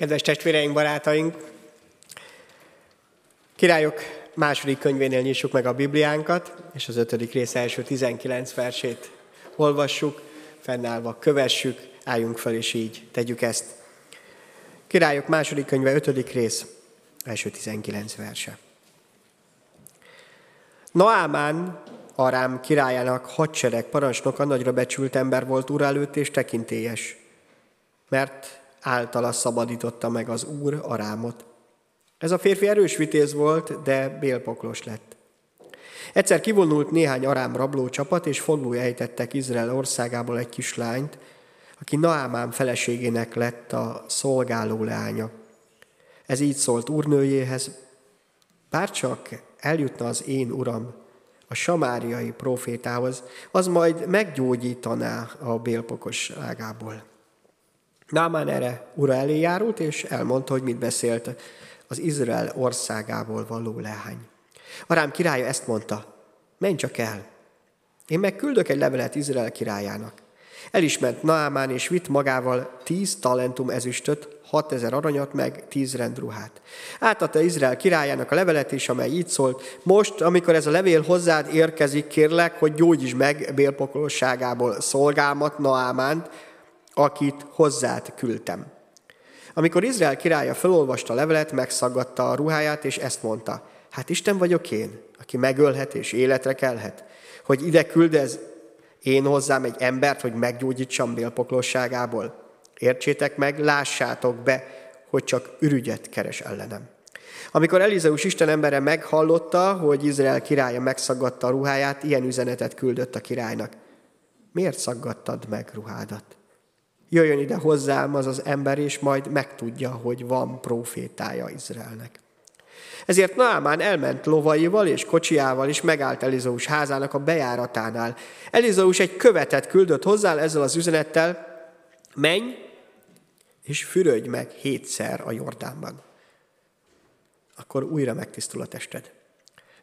Kedves testvéreink, barátaink! Királyok második könyvénél nyissuk meg a Bibliánkat, és az ötödik rész első 19 versét olvassuk, fennállva kövessük, álljunk fel, és így tegyük ezt. Királyok második könyve, ötödik rész, első 19 verse. Naámán, Arám királyának hadsereg parancsnoka nagyra becsült ember volt ura előtt és tekintélyes, mert általa szabadította meg az Úr Arámot. Ez a férfi erős vitéz volt, de bélpoklos lett. Egyszer kivonult néhány arám rabló csapat, és fogva ejtettek Izrael országából egy kislányt, aki Naámán feleségének lett a szolgáló leánya. Ez így szólt úrnőjéhez, bárcsak eljutna az én uram, a samáriai profétához, az majd meggyógyítaná a bélpokosságából. Námán erre ura elé járult, és elmondta, hogy mit beszélt az Izrael országából való lehány. Arám királya ezt mondta, menj csak el. Én meg küldök egy levelet Izrael királyának. Elisment Naamán és vitt magával tíz talentum ezüstöt, hat ezer aranyat, meg tíz rendruhát. Átadta Izrael királyának a levelet is, amely így szólt, most, amikor ez a levél hozzád érkezik, kérlek, hogy gyógyíts meg bélpokolosságából szolgámat, Naamánt, akit hozzád küldtem. Amikor Izrael királya felolvasta a levelet, megszaggatta a ruháját, és ezt mondta, hát Isten vagyok én, aki megölhet és életre kelhet, hogy ide küldez én hozzám egy embert, hogy meggyógyítsam bélpoklosságából. Értsétek meg, lássátok be, hogy csak ürügyet keres ellenem. Amikor Elizeus Isten embere meghallotta, hogy Izrael királya megszaggatta a ruháját, ilyen üzenetet küldött a királynak. Miért szaggattad meg ruhádat? Jöjjön ide hozzám az az ember, és majd megtudja, hogy van profétája Izraelnek. Ezért Naamán elment lovaival és kocsiával, és megállt Elizeus házának a bejáratánál. Elizeus egy követet küldött hozzá ezzel az üzenettel, menj, és fürödj meg hétszer a Jordánban. Akkor újra megtisztul a tested.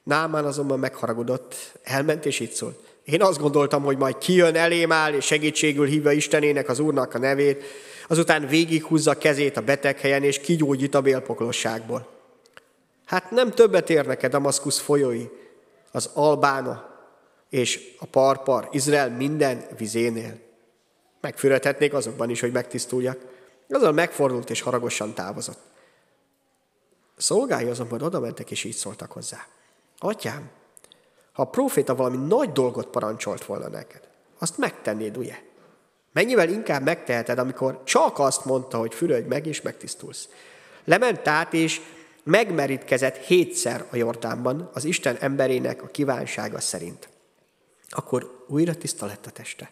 Námán azonban megharagudott, elment és így szólt. Én azt gondoltam, hogy majd kijön elém áll, és segítségül hívja Istenének, az Úrnak a nevét, azután végighúzza kezét a beteg helyen, és kigyógyít a bélpoklosságból. Hát nem többet ér neked Damaszkusz folyói, az Albána és a Parpar, Izrael minden vizénél. Megfüredhetnék azokban is, hogy megtisztuljak. Azzal megfordult és haragosan távozott. Szolgálja azonban oda mentek, és így szóltak hozzá. Atyám, ha a proféta valami nagy dolgot parancsolt volna neked, azt megtennéd, ugye? Mennyivel inkább megteheted, amikor csak azt mondta, hogy fürödj meg, és megtisztulsz. Lement át, és megmerítkezett hétszer a Jordánban az Isten emberének a kívánsága szerint. Akkor újra tiszta lett a teste.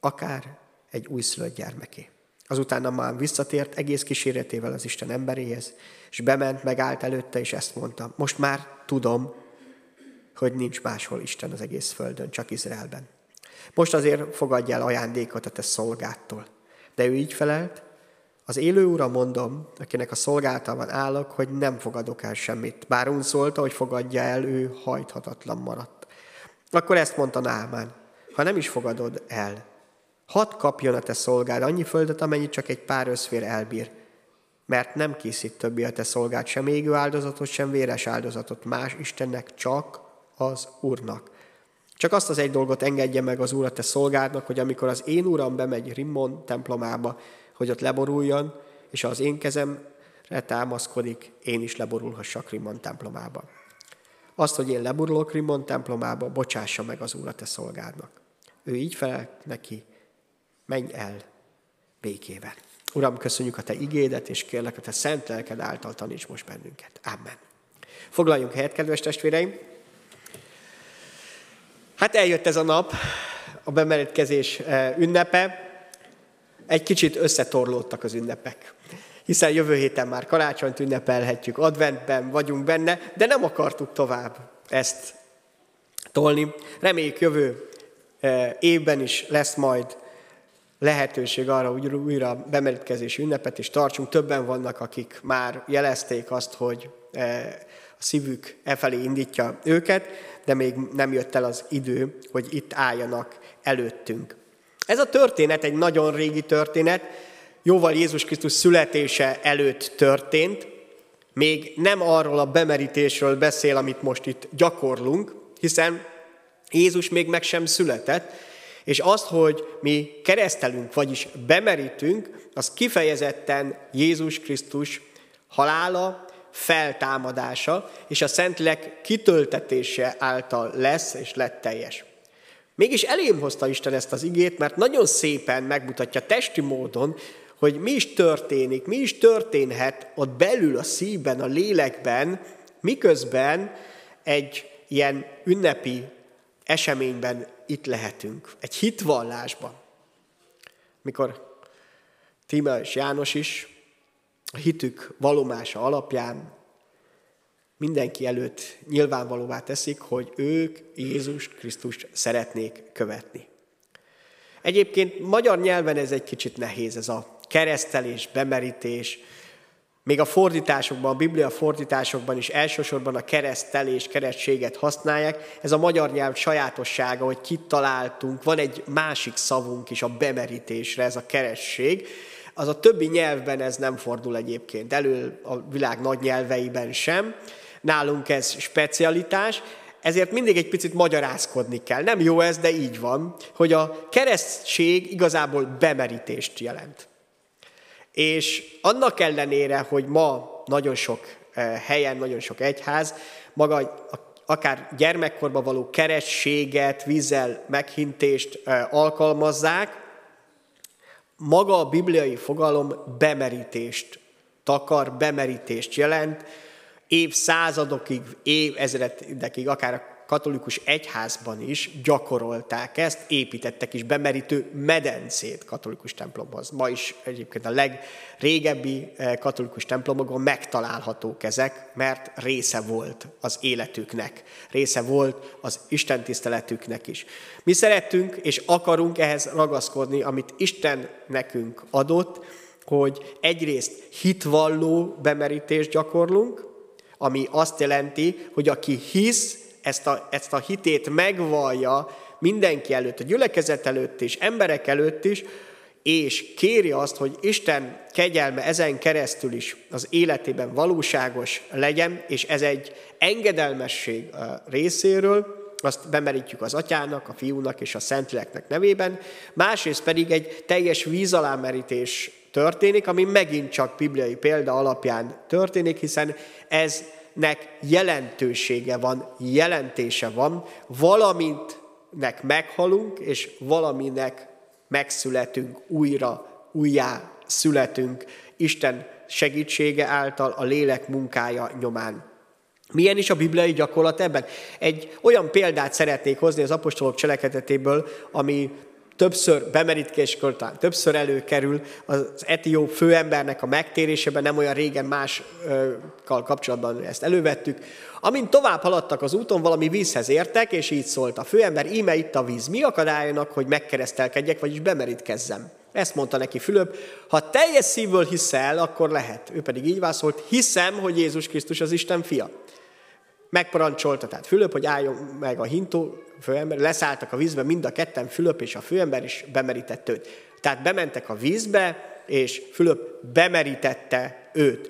Akár egy újszülött gyermeké. Azután már visszatért egész kíséretével az Isten emberéhez, és bement, megállt előtte, és ezt mondta. Most már tudom, hogy nincs máshol Isten az egész földön, csak Izraelben. Most azért fogadj el ajándékot a te szolgától. De ő így felelt, az élő ura mondom, akinek a szolgáltalban állok, hogy nem fogadok el semmit. Bár unszolta, hogy fogadja el, ő hajthatatlan maradt. Akkor ezt mondta Námán, ha nem is fogadod el, hadd kapjon a te szolgád annyi földet, amennyit csak egy pár összfér elbír, mert nem készít többi a te szolgád sem égő áldozatot, sem véres áldozatot más Istennek, csak az Úrnak. Csak azt az egy dolgot engedje meg az Úr a te szolgádnak, hogy amikor az én Uram bemegy Rimmon templomába, hogy ott leboruljon, és az én kezemre támaszkodik, én is leborulhassak Rimmon templomába. Azt, hogy én leborulok Rimmon templomába, bocsássa meg az Úr a te szolgádnak. Ő így felelt neki, menj el békével. Uram, köszönjük a Te igédet, és kérlek, a Te szent lelked által taníts most bennünket. Amen. Foglaljunk helyet, kedves testvéreim! Hát eljött ez a nap, a bemerítkezés eh, ünnepe. Egy kicsit összetorlódtak az ünnepek. Hiszen jövő héten már karácsonyt ünnepelhetjük, adventben vagyunk benne, de nem akartuk tovább ezt tolni. Reméljük jövő eh, évben is lesz majd lehetőség arra, hogy újra bemerítkezési ünnepet is tartsunk. Többen vannak, akik már jelezték azt, hogy eh, a szívük e felé indítja őket de még nem jött el az idő, hogy itt álljanak előttünk. Ez a történet egy nagyon régi történet, jóval Jézus Krisztus születése előtt történt, még nem arról a bemerítésről beszél, amit most itt gyakorlunk, hiszen Jézus még meg sem született, és azt, hogy mi keresztelünk, vagyis bemerítünk, az kifejezetten Jézus Krisztus halála, feltámadása és a Szentlélek kitöltetése által lesz és lett teljes. Mégis elém hozta Isten ezt az igét, mert nagyon szépen megmutatja testi módon, hogy mi is történik, mi is történhet ott belül a szívben, a lélekben, miközben egy ilyen ünnepi eseményben itt lehetünk, egy hitvallásban. Mikor Tíma és János is a hitük valomása alapján mindenki előtt nyilvánvalóvá teszik, hogy ők Jézus Krisztust szeretnék követni. Egyébként magyar nyelven ez egy kicsit nehéz, ez a keresztelés, bemerítés, még a fordításokban, a Biblia fordításokban is elsősorban a keresztelés, keresztséget használják. Ez a magyar nyelv sajátossága, hogy kit találtunk. Van egy másik szavunk is a bemerítésre, ez a keresség. Az a többi nyelvben ez nem fordul egyébként elő, a világ nagy nyelveiben sem. Nálunk ez specialitás, ezért mindig egy picit magyarázkodni kell. Nem jó ez, de így van, hogy a keresztség igazából bemerítést jelent. És annak ellenére, hogy ma nagyon sok eh, helyen, nagyon sok egyház, maga akár gyermekkorban való kerességet, vízzel meghintést eh, alkalmazzák, maga a bibliai fogalom bemerítést takar, bemerítést jelent, évszázadokig, évezredekig, akár a katolikus egyházban is gyakorolták ezt, építettek is bemerítő medencét katolikus templomhoz. Ma is egyébként a legrégebbi eh, katolikus templomokon megtalálhatók ezek, mert része volt az életüknek, része volt az Isten tiszteletüknek is. Mi szerettünk és akarunk ehhez ragaszkodni, amit Isten nekünk adott, hogy egyrészt hitvalló bemerítést gyakorlunk, ami azt jelenti, hogy aki hisz, ezt a, ezt a hitét megvallja mindenki előtt, a gyülekezet előtt is, emberek előtt is, és kéri azt, hogy Isten kegyelme ezen keresztül is az életében valóságos legyen, és ez egy engedelmesség részéről, azt bemerítjük az atyának, a fiúnak és a szentléleknek nevében, másrészt pedig egy teljes vízalámerítés történik, ami megint csak bibliai példa alapján történik, hiszen ez nek jelentősége van, jelentése van, valamintnek meghalunk, és valaminek megszületünk újra, újjá születünk Isten segítsége által, a lélek munkája nyomán. Milyen is a bibliai gyakorlat ebben? Egy olyan példát szeretnék hozni az apostolok cselekedetéből, ami többször bemerítéskor, talán többször előkerül az etióp főembernek a megtérésében, nem olyan régen máskal kapcsolatban ezt elővettük. Amint tovább haladtak az úton, valami vízhez értek, és így szólt a főember, íme itt a víz, mi akadálynak, hogy megkeresztelkedjek, vagyis bemerítkezzem. Ezt mondta neki Fülöp, ha teljes szívből hiszel, akkor lehet. Ő pedig így válaszolt, hiszem, hogy Jézus Krisztus az Isten fia. Megparancsolta tehát Fülöp, hogy álljon meg a hintó főember, leszálltak a vízbe mind a ketten, Fülöp és a főember is bemerített őt. Tehát bementek a vízbe, és Fülöp bemerítette őt.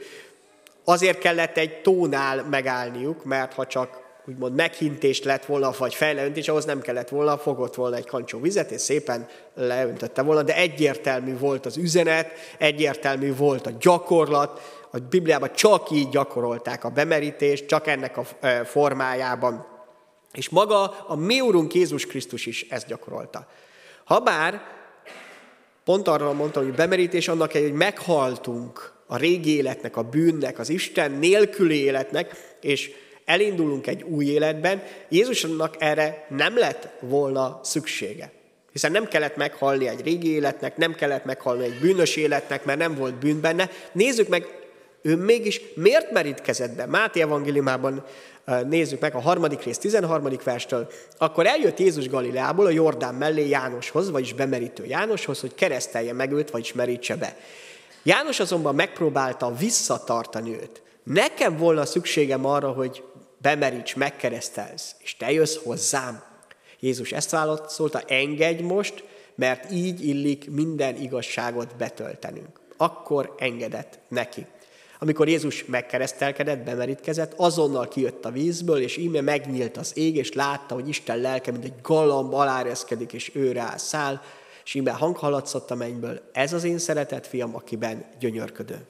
Azért kellett egy tónál megállniuk, mert ha csak úgymond meghintést lett volna, vagy fejleöntés, ahhoz nem kellett volna, fogott volna egy kancsó vizet, és szépen leöntötte volna, de egyértelmű volt az üzenet, egyértelmű volt a gyakorlat, a Bibliában csak így gyakorolták a bemerítést, csak ennek a e, formájában. És maga a mi Úrunk Jézus Krisztus is ezt gyakorolta. Habár pont arra mondtam, hogy bemerítés annak hogy meghaltunk a régi életnek, a bűnnek, az Isten nélküli életnek, és elindulunk egy új életben, Jézusnak erre nem lett volna szüksége. Hiszen nem kellett meghalni egy régi életnek, nem kellett meghalni egy bűnös életnek, mert nem volt bűn benne. Nézzük meg ő mégis miért merítkezett be? Máté evangéliumában nézzük meg a harmadik rész 13. verstől, akkor eljött Jézus Galileából a Jordán mellé Jánoshoz, vagyis bemerítő Jánoshoz, hogy keresztelje meg őt, vagyis merítse be. János azonban megpróbálta visszatartani őt. Nekem volna szükségem arra, hogy bemeríts, megkeresztelsz, és te jössz hozzám. Jézus ezt válaszolta, engedj most, mert így illik minden igazságot betöltenünk. akkor engedett neki. Amikor Jézus megkeresztelkedett, bemerítkezett, azonnal kijött a vízből, és íme megnyílt az ég, és látta, hogy Isten lelke, mint egy galamb aláreszkedik, és ő rá száll, és íme hang haladszott a mennyből, ez az én szeretett fiam, akiben gyönyörködő.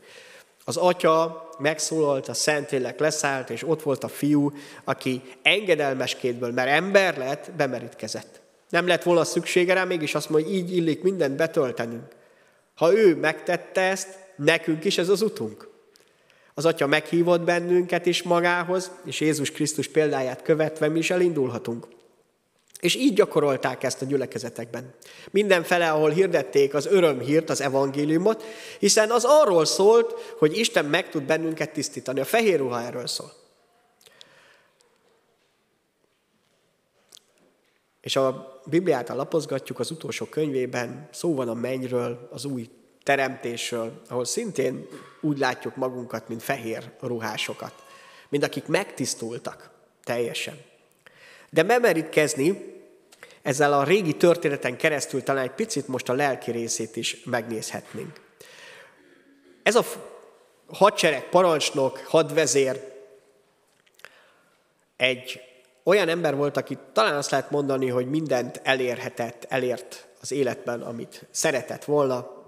Az atya megszólalt, a Szentlélek leszállt, és ott volt a fiú, aki engedelmeskétből, mert ember lett, bemerítkezett. Nem lett volna szüksége rá, mégis azt mondja, így illik mindent betöltenünk. Ha ő megtette ezt, nekünk is ez az utunk. Az Atya meghívott bennünket is magához, és Jézus Krisztus példáját követve mi is elindulhatunk. És így gyakorolták ezt a gyülekezetekben. Mindenfele, ahol hirdették az örömhírt, az evangéliumot, hiszen az arról szólt, hogy Isten meg tud bennünket tisztítani. A fehér ruha erről szól. És a Bibliát lapozgatjuk az utolsó könyvében, szó van a mennyről, az új teremtésről, ahol szintén úgy látjuk magunkat, mint fehér ruhásokat, mint akik megtisztultak teljesen. De bemerítkezni ezzel a régi történeten keresztül talán egy picit most a lelki részét is megnézhetnénk. Ez a hadsereg, parancsnok, hadvezér egy olyan ember volt, aki talán azt lehet mondani, hogy mindent elérhetett, elért az életben, amit szeretett volna.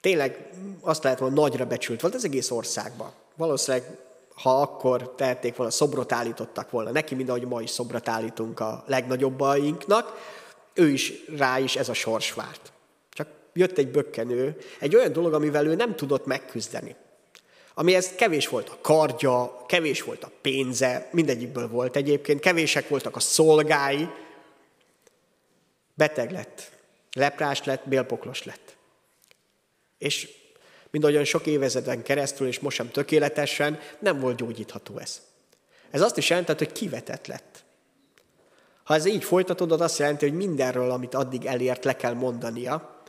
Tényleg azt lehet mondani, nagyra becsült volt az egész országban. Valószínűleg, ha akkor tehették volna, szobrot állítottak volna neki, mint ahogy ma is szobrot állítunk a legnagyobbaiknak, ő is rá is ez a sors várt. Csak jött egy bökkenő, egy olyan dolog, amivel ő nem tudott megküzdeni amihez kevés volt a kardja, kevés volt a pénze, mindegyikből volt egyébként, kevések voltak a szolgái, beteg lett, leprás lett, bélpoklos lett. És mind olyan sok évezeden keresztül, és most sem tökéletesen, nem volt gyógyítható ez. Ez azt is jelentett, hogy kivetett lett. Ha ez így folytatódott, azt jelenti, hogy mindenről, amit addig elért, le kell mondania.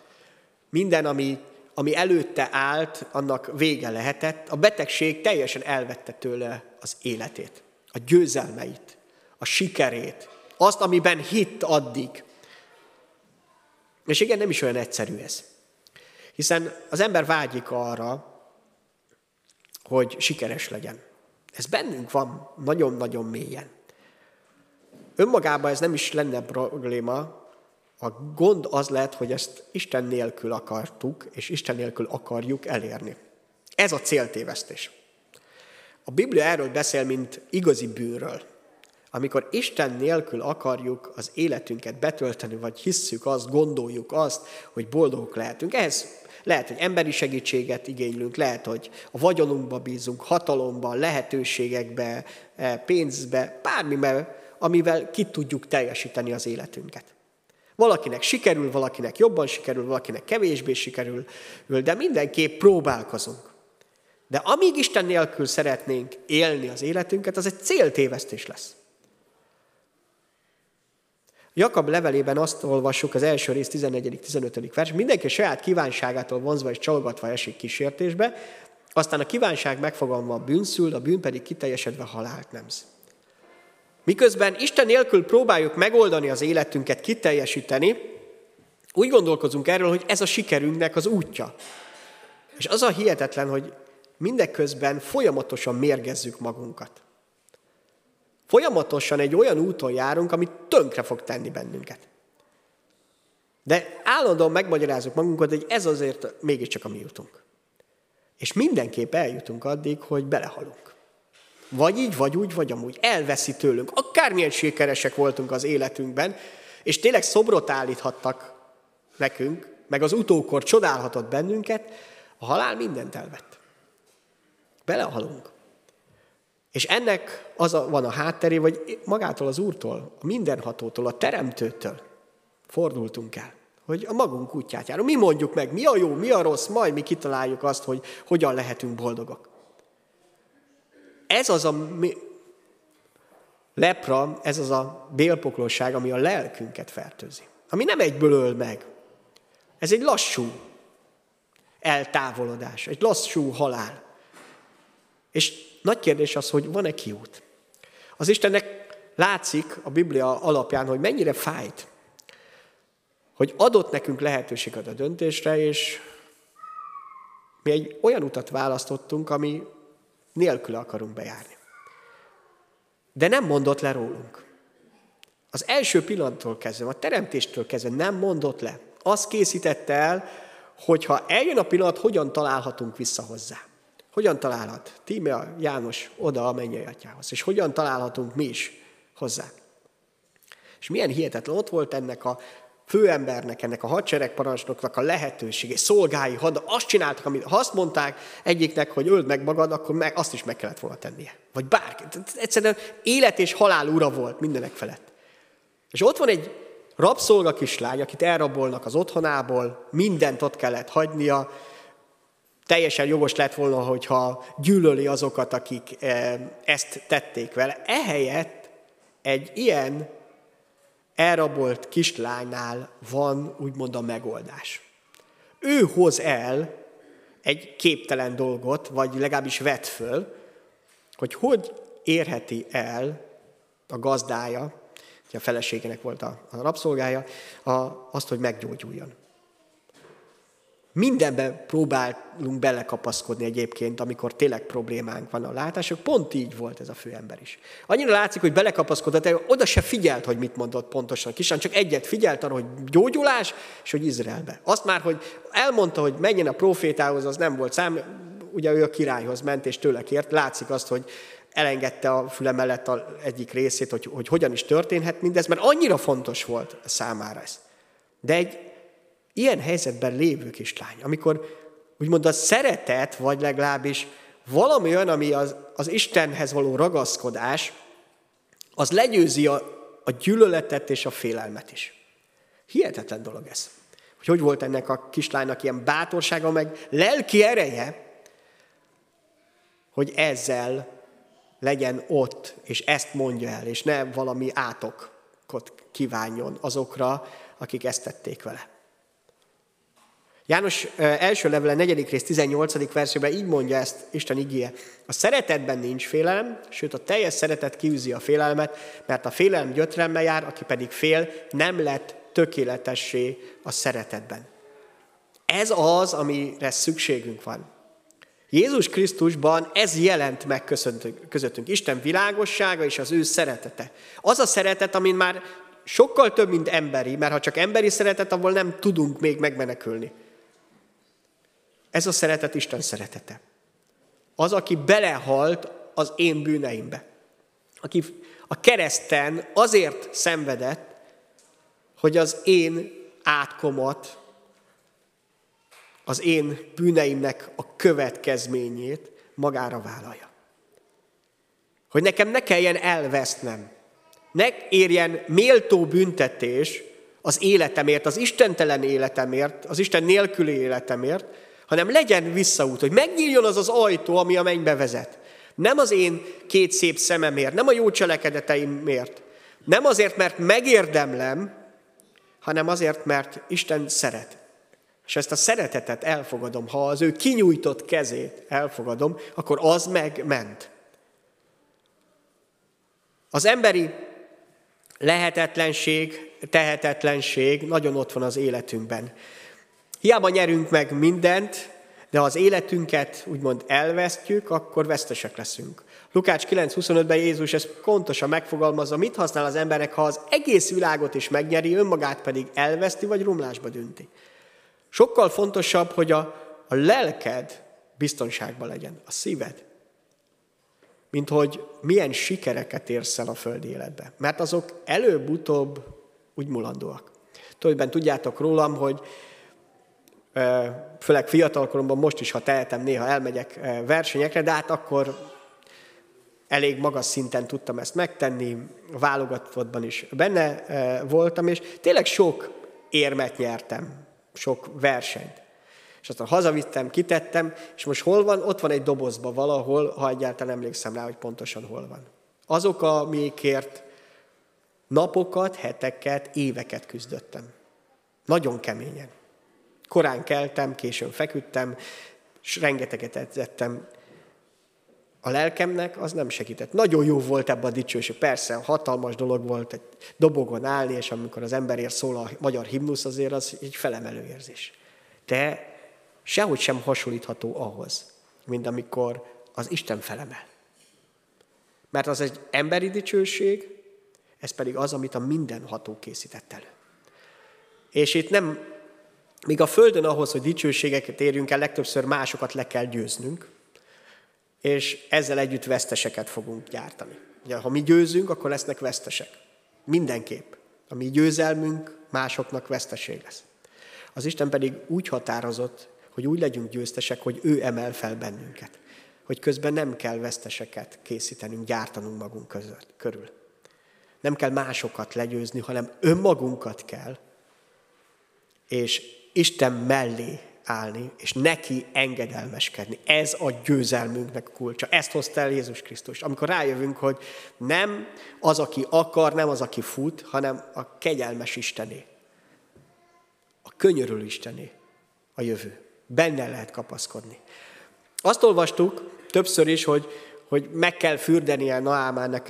Minden, ami ami előtte állt, annak vége lehetett. A betegség teljesen elvette tőle az életét, a győzelmeit, a sikerét, azt, amiben hitt addig. És igen, nem is olyan egyszerű ez. Hiszen az ember vágyik arra, hogy sikeres legyen. Ez bennünk van nagyon-nagyon mélyen. Önmagában ez nem is lenne probléma, a gond az lehet, hogy ezt Isten nélkül akartuk, és Isten nélkül akarjuk elérni. Ez a céltévesztés. A Biblia erről beszél, mint igazi bűnről. Amikor Isten nélkül akarjuk az életünket betölteni, vagy hisszük azt, gondoljuk azt, hogy boldogok lehetünk. Ez lehet, hogy emberi segítséget igénylünk, lehet, hogy a vagyonunkba bízunk, hatalomban, lehetőségekbe, eh, pénzbe, bármiben, amivel ki tudjuk teljesíteni az életünket. Valakinek sikerül, valakinek jobban sikerül, valakinek kevésbé sikerül, de mindenképp próbálkozunk. De amíg Isten nélkül szeretnénk élni az életünket, az egy céltévesztés lesz. Jakab levelében azt olvassuk az első rész 14.-15. vers, mindenki saját kívánságától vonzva és csalogatva esik kísértésbe, aztán a kívánság megfogalma a bűnszül, a bűn pedig kiteljesedve halált nemz. Miközben Isten nélkül próbáljuk megoldani az életünket, kiteljesíteni, úgy gondolkozunk erről, hogy ez a sikerünknek az útja. És az a hihetetlen, hogy mindeközben folyamatosan mérgezzük magunkat. Folyamatosan egy olyan úton járunk, ami tönkre fog tenni bennünket. De állandóan megmagyarázunk magunkat, hogy ez azért mégiscsak a mi jutunk. És mindenképp eljutunk addig, hogy belehalunk. Vagy így, vagy úgy, vagy amúgy. Elveszi tőlünk. Akármilyen sikeresek voltunk az életünkben, és tényleg szobrot állíthattak nekünk, meg az utókor csodálhatott bennünket, a halál mindent elvett. Belehalunk. És ennek az a, van a hátteré, vagy magától az Úrtól, a mindenhatótól, a Teremtőtől fordultunk el, hogy a magunk útját járunk. Mi mondjuk meg, mi a jó, mi a rossz, majd mi kitaláljuk azt, hogy hogyan lehetünk boldogok. Ez az a lepra, ez az a bélpoklóság, ami a lelkünket fertőzi. Ami nem egyből öl meg. Ez egy lassú eltávolodás, egy lassú halál. És nagy kérdés az, hogy van-e kiút. Az Istennek látszik a Biblia alapján, hogy mennyire fájt, hogy adott nekünk lehetőséget a döntésre, és Mi egy olyan utat választottunk, ami nélkül akarunk bejárni. De nem mondott le rólunk. Az első pillanattól kezdve, a teremtéstől kezdve nem mondott le. Azt készítette el, hogyha eljön a pillanat, hogyan találhatunk vissza hozzá. Hogyan találhat Tímea János oda a mennyei atyához, és hogyan találhatunk mi is hozzá. És milyen hihetetlen ott volt ennek a főembernek, ennek a hadseregparancsnoknak a lehetősége, szolgái, had, azt csináltak, amit, ha azt mondták egyiknek, hogy öld meg magad, akkor meg, azt is meg kellett volna tennie. Vagy bárki. Egyszerűen élet és halál ura volt mindenek felett. És ott van egy rabszolga kislány, akit elrabolnak az otthonából, mindent ott kellett hagynia, teljesen jogos lett volna, hogyha gyűlöli azokat, akik eh, ezt tették vele. Ehelyett egy ilyen elrabolt kislánynál van úgymond a megoldás. Ő hoz el egy képtelen dolgot, vagy legalábbis vet föl, hogy hogy érheti el a gazdája, a feleségének volt a, a rabszolgája, a, azt, hogy meggyógyuljon. Mindenben próbálunk belekapaszkodni egyébként, amikor tényleg problémánk van a látások. Pont így volt ez a főember is. Annyira látszik, hogy belekapaszkodott, de oda se figyelt, hogy mit mondott pontosan Kisan, csak egyet figyelt arra, hogy gyógyulás, és hogy Izraelbe. Azt már, hogy elmondta, hogy menjen a profétához, az nem volt szám, ugye ő a királyhoz ment, és tőle kért. Látszik azt, hogy elengedte a füle mellett a egyik részét, hogy, hogy hogyan is történhet mindez, mert annyira fontos volt számára ez. De egy ilyen helyzetben lévő kislány, amikor úgymond a szeretet, vagy legalábbis valami olyan, ami az, az Istenhez való ragaszkodás, az legyőzi a, a gyűlöletet és a félelmet is. Hihetetlen dolog ez. Hogy hogy volt ennek a kislánynak ilyen bátorsága, meg lelki ereje, hogy ezzel legyen ott, és ezt mondja el, és ne valami átokot kívánjon azokra, akik ezt tették vele. János első levele, negyedik rész, 18. versében így mondja ezt Isten igéje. A szeretetben nincs félelem, sőt a teljes szeretet kiűzi a félelmet, mert a félelem gyötremmel jár, aki pedig fél, nem lett tökéletessé a szeretetben. Ez az, amire szükségünk van. Jézus Krisztusban ez jelent meg közöttünk. Isten világossága és az ő szeretete. Az a szeretet, amin már sokkal több, mint emberi, mert ha csak emberi szeretet, abból nem tudunk még megmenekülni. Ez a szeretet Isten szeretete. Az, aki belehalt az én bűneimbe. Aki a kereszten azért szenvedett, hogy az én átkomat, az én bűneimnek a következményét magára vállalja. Hogy nekem ne kelljen elvesznem, ne érjen méltó büntetés az életemért, az istentelen életemért, az Isten nélküli életemért, hanem legyen visszaút, hogy megnyíljon az az ajtó, ami a mennybe vezet. Nem az én két szép szememért, nem a jó cselekedeteimért, nem azért, mert megérdemlem, hanem azért, mert Isten szeret. És ezt a szeretetet elfogadom, ha az ő kinyújtott kezét elfogadom, akkor az megment. Az emberi lehetetlenség, tehetetlenség nagyon ott van az életünkben. Hiába nyerünk meg mindent, de ha az életünket úgymond elvesztjük, akkor vesztesek leszünk. Lukács 9.25-ben Jézus ezt pontosan megfogalmazza, mit használ az emberek, ha az egész világot is megnyeri, önmagát pedig elveszti, vagy rumlásba dönti. Sokkal fontosabb, hogy a, a lelked biztonságban legyen, a szíved, mint hogy milyen sikereket érsz el a földi életbe. Mert azok előbb-utóbb úgy mulandóak. Tudjátok, tudjátok rólam, hogy főleg fiatalkoromban, most is, ha tehetem, néha elmegyek versenyekre, de hát akkor elég magas szinten tudtam ezt megtenni, válogatottban is benne voltam, és tényleg sok érmet nyertem, sok versenyt. És aztán hazavittem, kitettem, és most hol van? Ott van egy dobozba valahol, ha egyáltalán emlékszem rá, hogy pontosan hol van. Azok, amikért napokat, heteket, éveket küzdöttem. Nagyon keményen. Korán keltem, későn feküdtem, és rengeteget edzettem. A lelkemnek az nem segített. Nagyon jó volt ebbe a dicsőség. Persze, hatalmas dolog volt egy dobogon állni, és amikor az emberért szól a magyar himnusz, azért az egy felemelő érzés. De sehogy sem hasonlítható ahhoz, mint amikor az Isten felemel. Mert az egy emberi dicsőség, ez pedig az, amit a mindenható készített elő. És itt nem, míg a Földön ahhoz, hogy dicsőségeket érjünk el, legtöbbször másokat le kell győznünk, és ezzel együtt veszteseket fogunk gyártani. Ugye, ha mi győzünk, akkor lesznek vesztesek. Mindenképp. A mi győzelmünk másoknak veszteség lesz. Az Isten pedig úgy határozott, hogy úgy legyünk győztesek, hogy ő emel fel bennünket. Hogy közben nem kell veszteseket készítenünk, gyártanunk magunk között, körül. Nem kell másokat legyőzni, hanem önmagunkat kell, és Isten mellé állni, és neki engedelmeskedni. Ez a győzelmünknek a kulcsa. Ezt hozta el Jézus Krisztus. Amikor rájövünk, hogy nem az, aki akar, nem az, aki fut, hanem a kegyelmes Istené. A könyörülő Istené a jövő. Benne lehet kapaszkodni. Azt olvastuk többször is, hogy, hogy meg kell fürdenie Naámánnak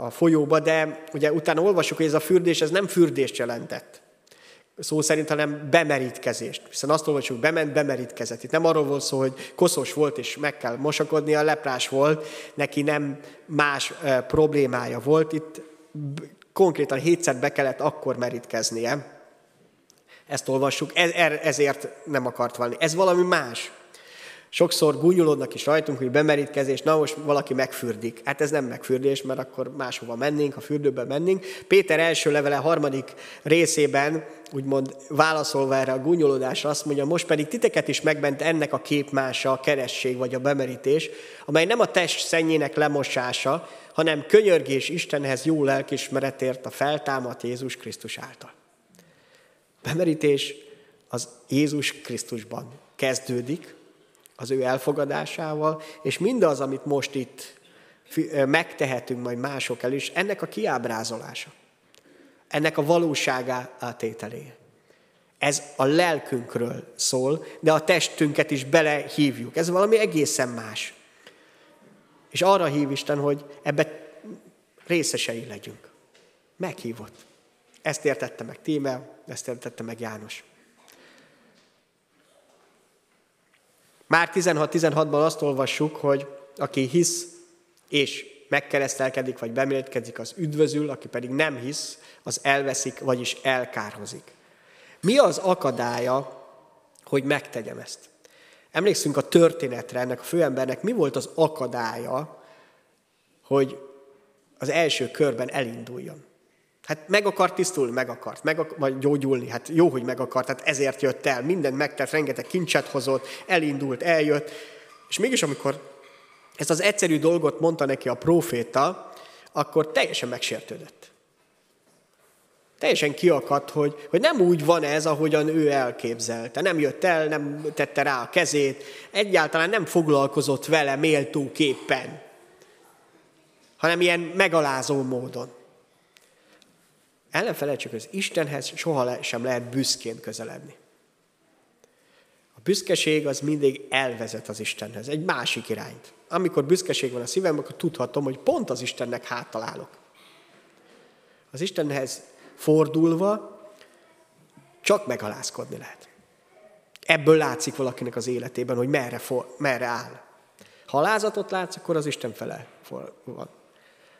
a folyóba, de ugye utána olvasjuk, hogy ez a fürdés, ez nem fürdést jelentett szó szerint, hanem bemerítkezést. Hiszen azt olvasjuk, bement, bemerítkezett. Itt nem arról volt szó, hogy koszos volt, és meg kell mosakodni, a leprás volt, neki nem más e, problémája volt. Itt konkrétan hétszer be kellett akkor merítkeznie. Ezt olvassuk, ez, er, ezért nem akart valni. Ez valami más. Sokszor gúnyolódnak is rajtunk, hogy bemerítkezés, na most valaki megfürdik. Hát ez nem megfürdés, mert akkor máshova mennénk, a fürdőbe mennénk. Péter első levele harmadik részében, úgymond válaszolva erre a gúnyolódásra, azt mondja, most pedig titeket is megment ennek a képmása, a keresség vagy a bemerítés, amely nem a test szennyének lemosása, hanem könyörgés Istenhez jó lelkismeretért a feltámadt Jézus Krisztus által. Bemerítés az Jézus Krisztusban kezdődik, az ő elfogadásával, és mindaz, amit most itt megtehetünk majd mások el is, ennek a kiábrázolása, ennek a valóságá átételé. Ez a lelkünkről szól, de a testünket is belehívjuk. Ez valami egészen más. És arra hív Isten, hogy ebbe részesei legyünk. Meghívott. Ezt értette meg Tímea, ezt értette meg János. Már 16-16-ban azt olvassuk, hogy aki hisz és megkeresztelkedik, vagy bemélkedzik, az üdvözül, aki pedig nem hisz, az elveszik, vagyis elkárhozik. Mi az akadálya, hogy megtegyem ezt? Emlékszünk a történetre, ennek a főembernek mi volt az akadálya, hogy az első körben elinduljon. Hát meg akart tisztulni, meg akart, meg akart, vagy gyógyulni, hát jó, hogy meg akart, hát ezért jött el, mindent megtett, rengeteg kincset hozott, elindult, eljött, és mégis amikor ezt az egyszerű dolgot mondta neki a próféta, akkor teljesen megsértődött. Teljesen kiakadt, hogy, hogy nem úgy van ez, ahogyan ő elképzelte. Nem jött el, nem tette rá a kezét, egyáltalán nem foglalkozott vele méltóképpen, hanem ilyen megalázó módon. El nem felejtsük, hogy az Istenhez soha sem lehet büszkén közeledni. A büszkeség az mindig elvezet az Istenhez, egy másik irányt. Amikor büszkeség van a szívemben, akkor tudhatom, hogy pont az Istennek háttalálok. Az Istenhez fordulva csak megalázkodni lehet. Ebből látszik valakinek az életében, hogy merre, for, merre áll. Ha alázatot látsz, akkor az Isten fele van.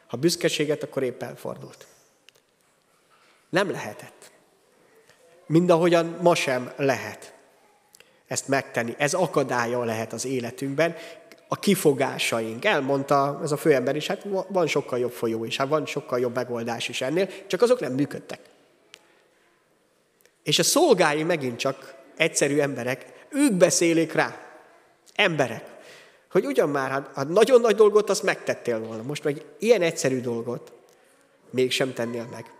Ha büszkeséget, akkor épp elfordult. Nem lehetett. Mindahogyan ma sem lehet ezt megtenni. Ez akadálya lehet az életünkben, a kifogásaink. Elmondta ez a főember is, hát van sokkal jobb folyó is, hát van sokkal jobb megoldás is ennél, csak azok nem működtek. És a szolgái megint csak egyszerű emberek, ők beszélik rá, emberek, hogy ugyan már, hát, hát nagyon nagy dolgot azt megtettél volna, most meg ilyen egyszerű dolgot mégsem tennél meg.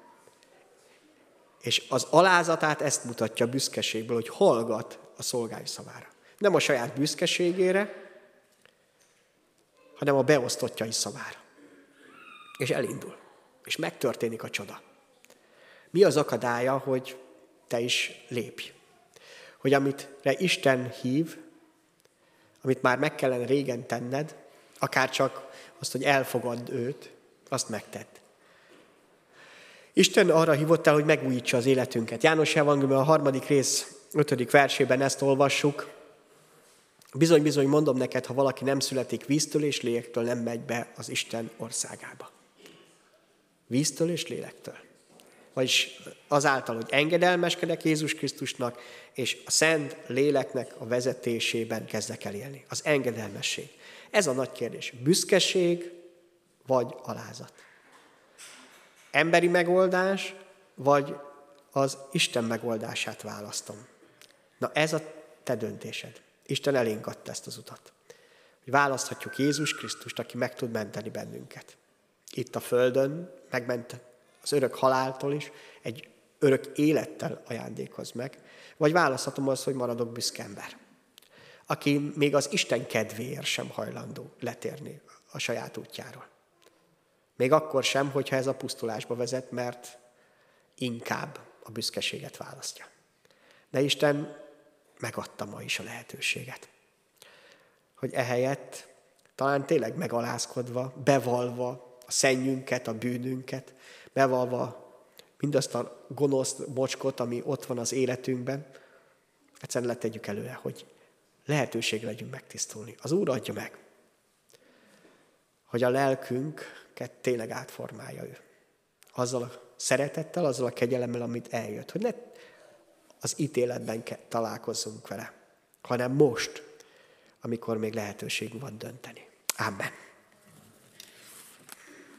És az alázatát ezt mutatja büszkeségből, hogy hallgat a szolgái szavára. Nem a saját büszkeségére, hanem a beosztottjai szavára. És elindul. És megtörténik a csoda. Mi az akadálya, hogy te is lépj? Hogy amit Isten hív, amit már meg kellene régen tenned, akár csak azt, hogy elfogadd őt, azt megtedd. Isten arra hívott el, hogy megújítsa az életünket. János Evangélium a harmadik rész ötödik versében ezt olvassuk. Bizony-bizony mondom neked, ha valaki nem születik víztől és lélektől, nem megy be az Isten országába. Víztől és lélektől. Vagyis azáltal, hogy engedelmeskedek Jézus Krisztusnak, és a Szent Léleknek a vezetésében kezdek el élni. Az engedelmesség. Ez a nagy kérdés. Büszkeség vagy alázat. Emberi megoldás, vagy az Isten megoldását választom. Na ez a te döntésed. Isten elénk adta ezt az utat. Hogy választhatjuk Jézus Krisztust, aki meg tud menteni bennünket. Itt a Földön megment az örök haláltól is, egy örök élettel ajándékoz meg, vagy választhatom azt, hogy maradok büszke ember, aki még az Isten kedvéért sem hajlandó letérni a saját útjáról. Még akkor sem, hogyha ez a pusztulásba vezet, mert inkább a büszkeséget választja. De Isten megadta ma is a lehetőséget. Hogy ehelyett talán tényleg megalázkodva, bevalva a szennyünket, a bűnünket, bevalva mindazt a gonosz bocskot, ami ott van az életünkben, egyszerűen letegyük előre, hogy lehetőség legyünk megtisztulni. Az Úr adja meg, hogy a lelkünket tényleg átformálja ő. Azzal a szeretettel, azzal a kegyelemmel, amit eljött. Hogy ne az ítéletben találkozzunk vele, hanem most, amikor még lehetőségünk van dönteni. Amen.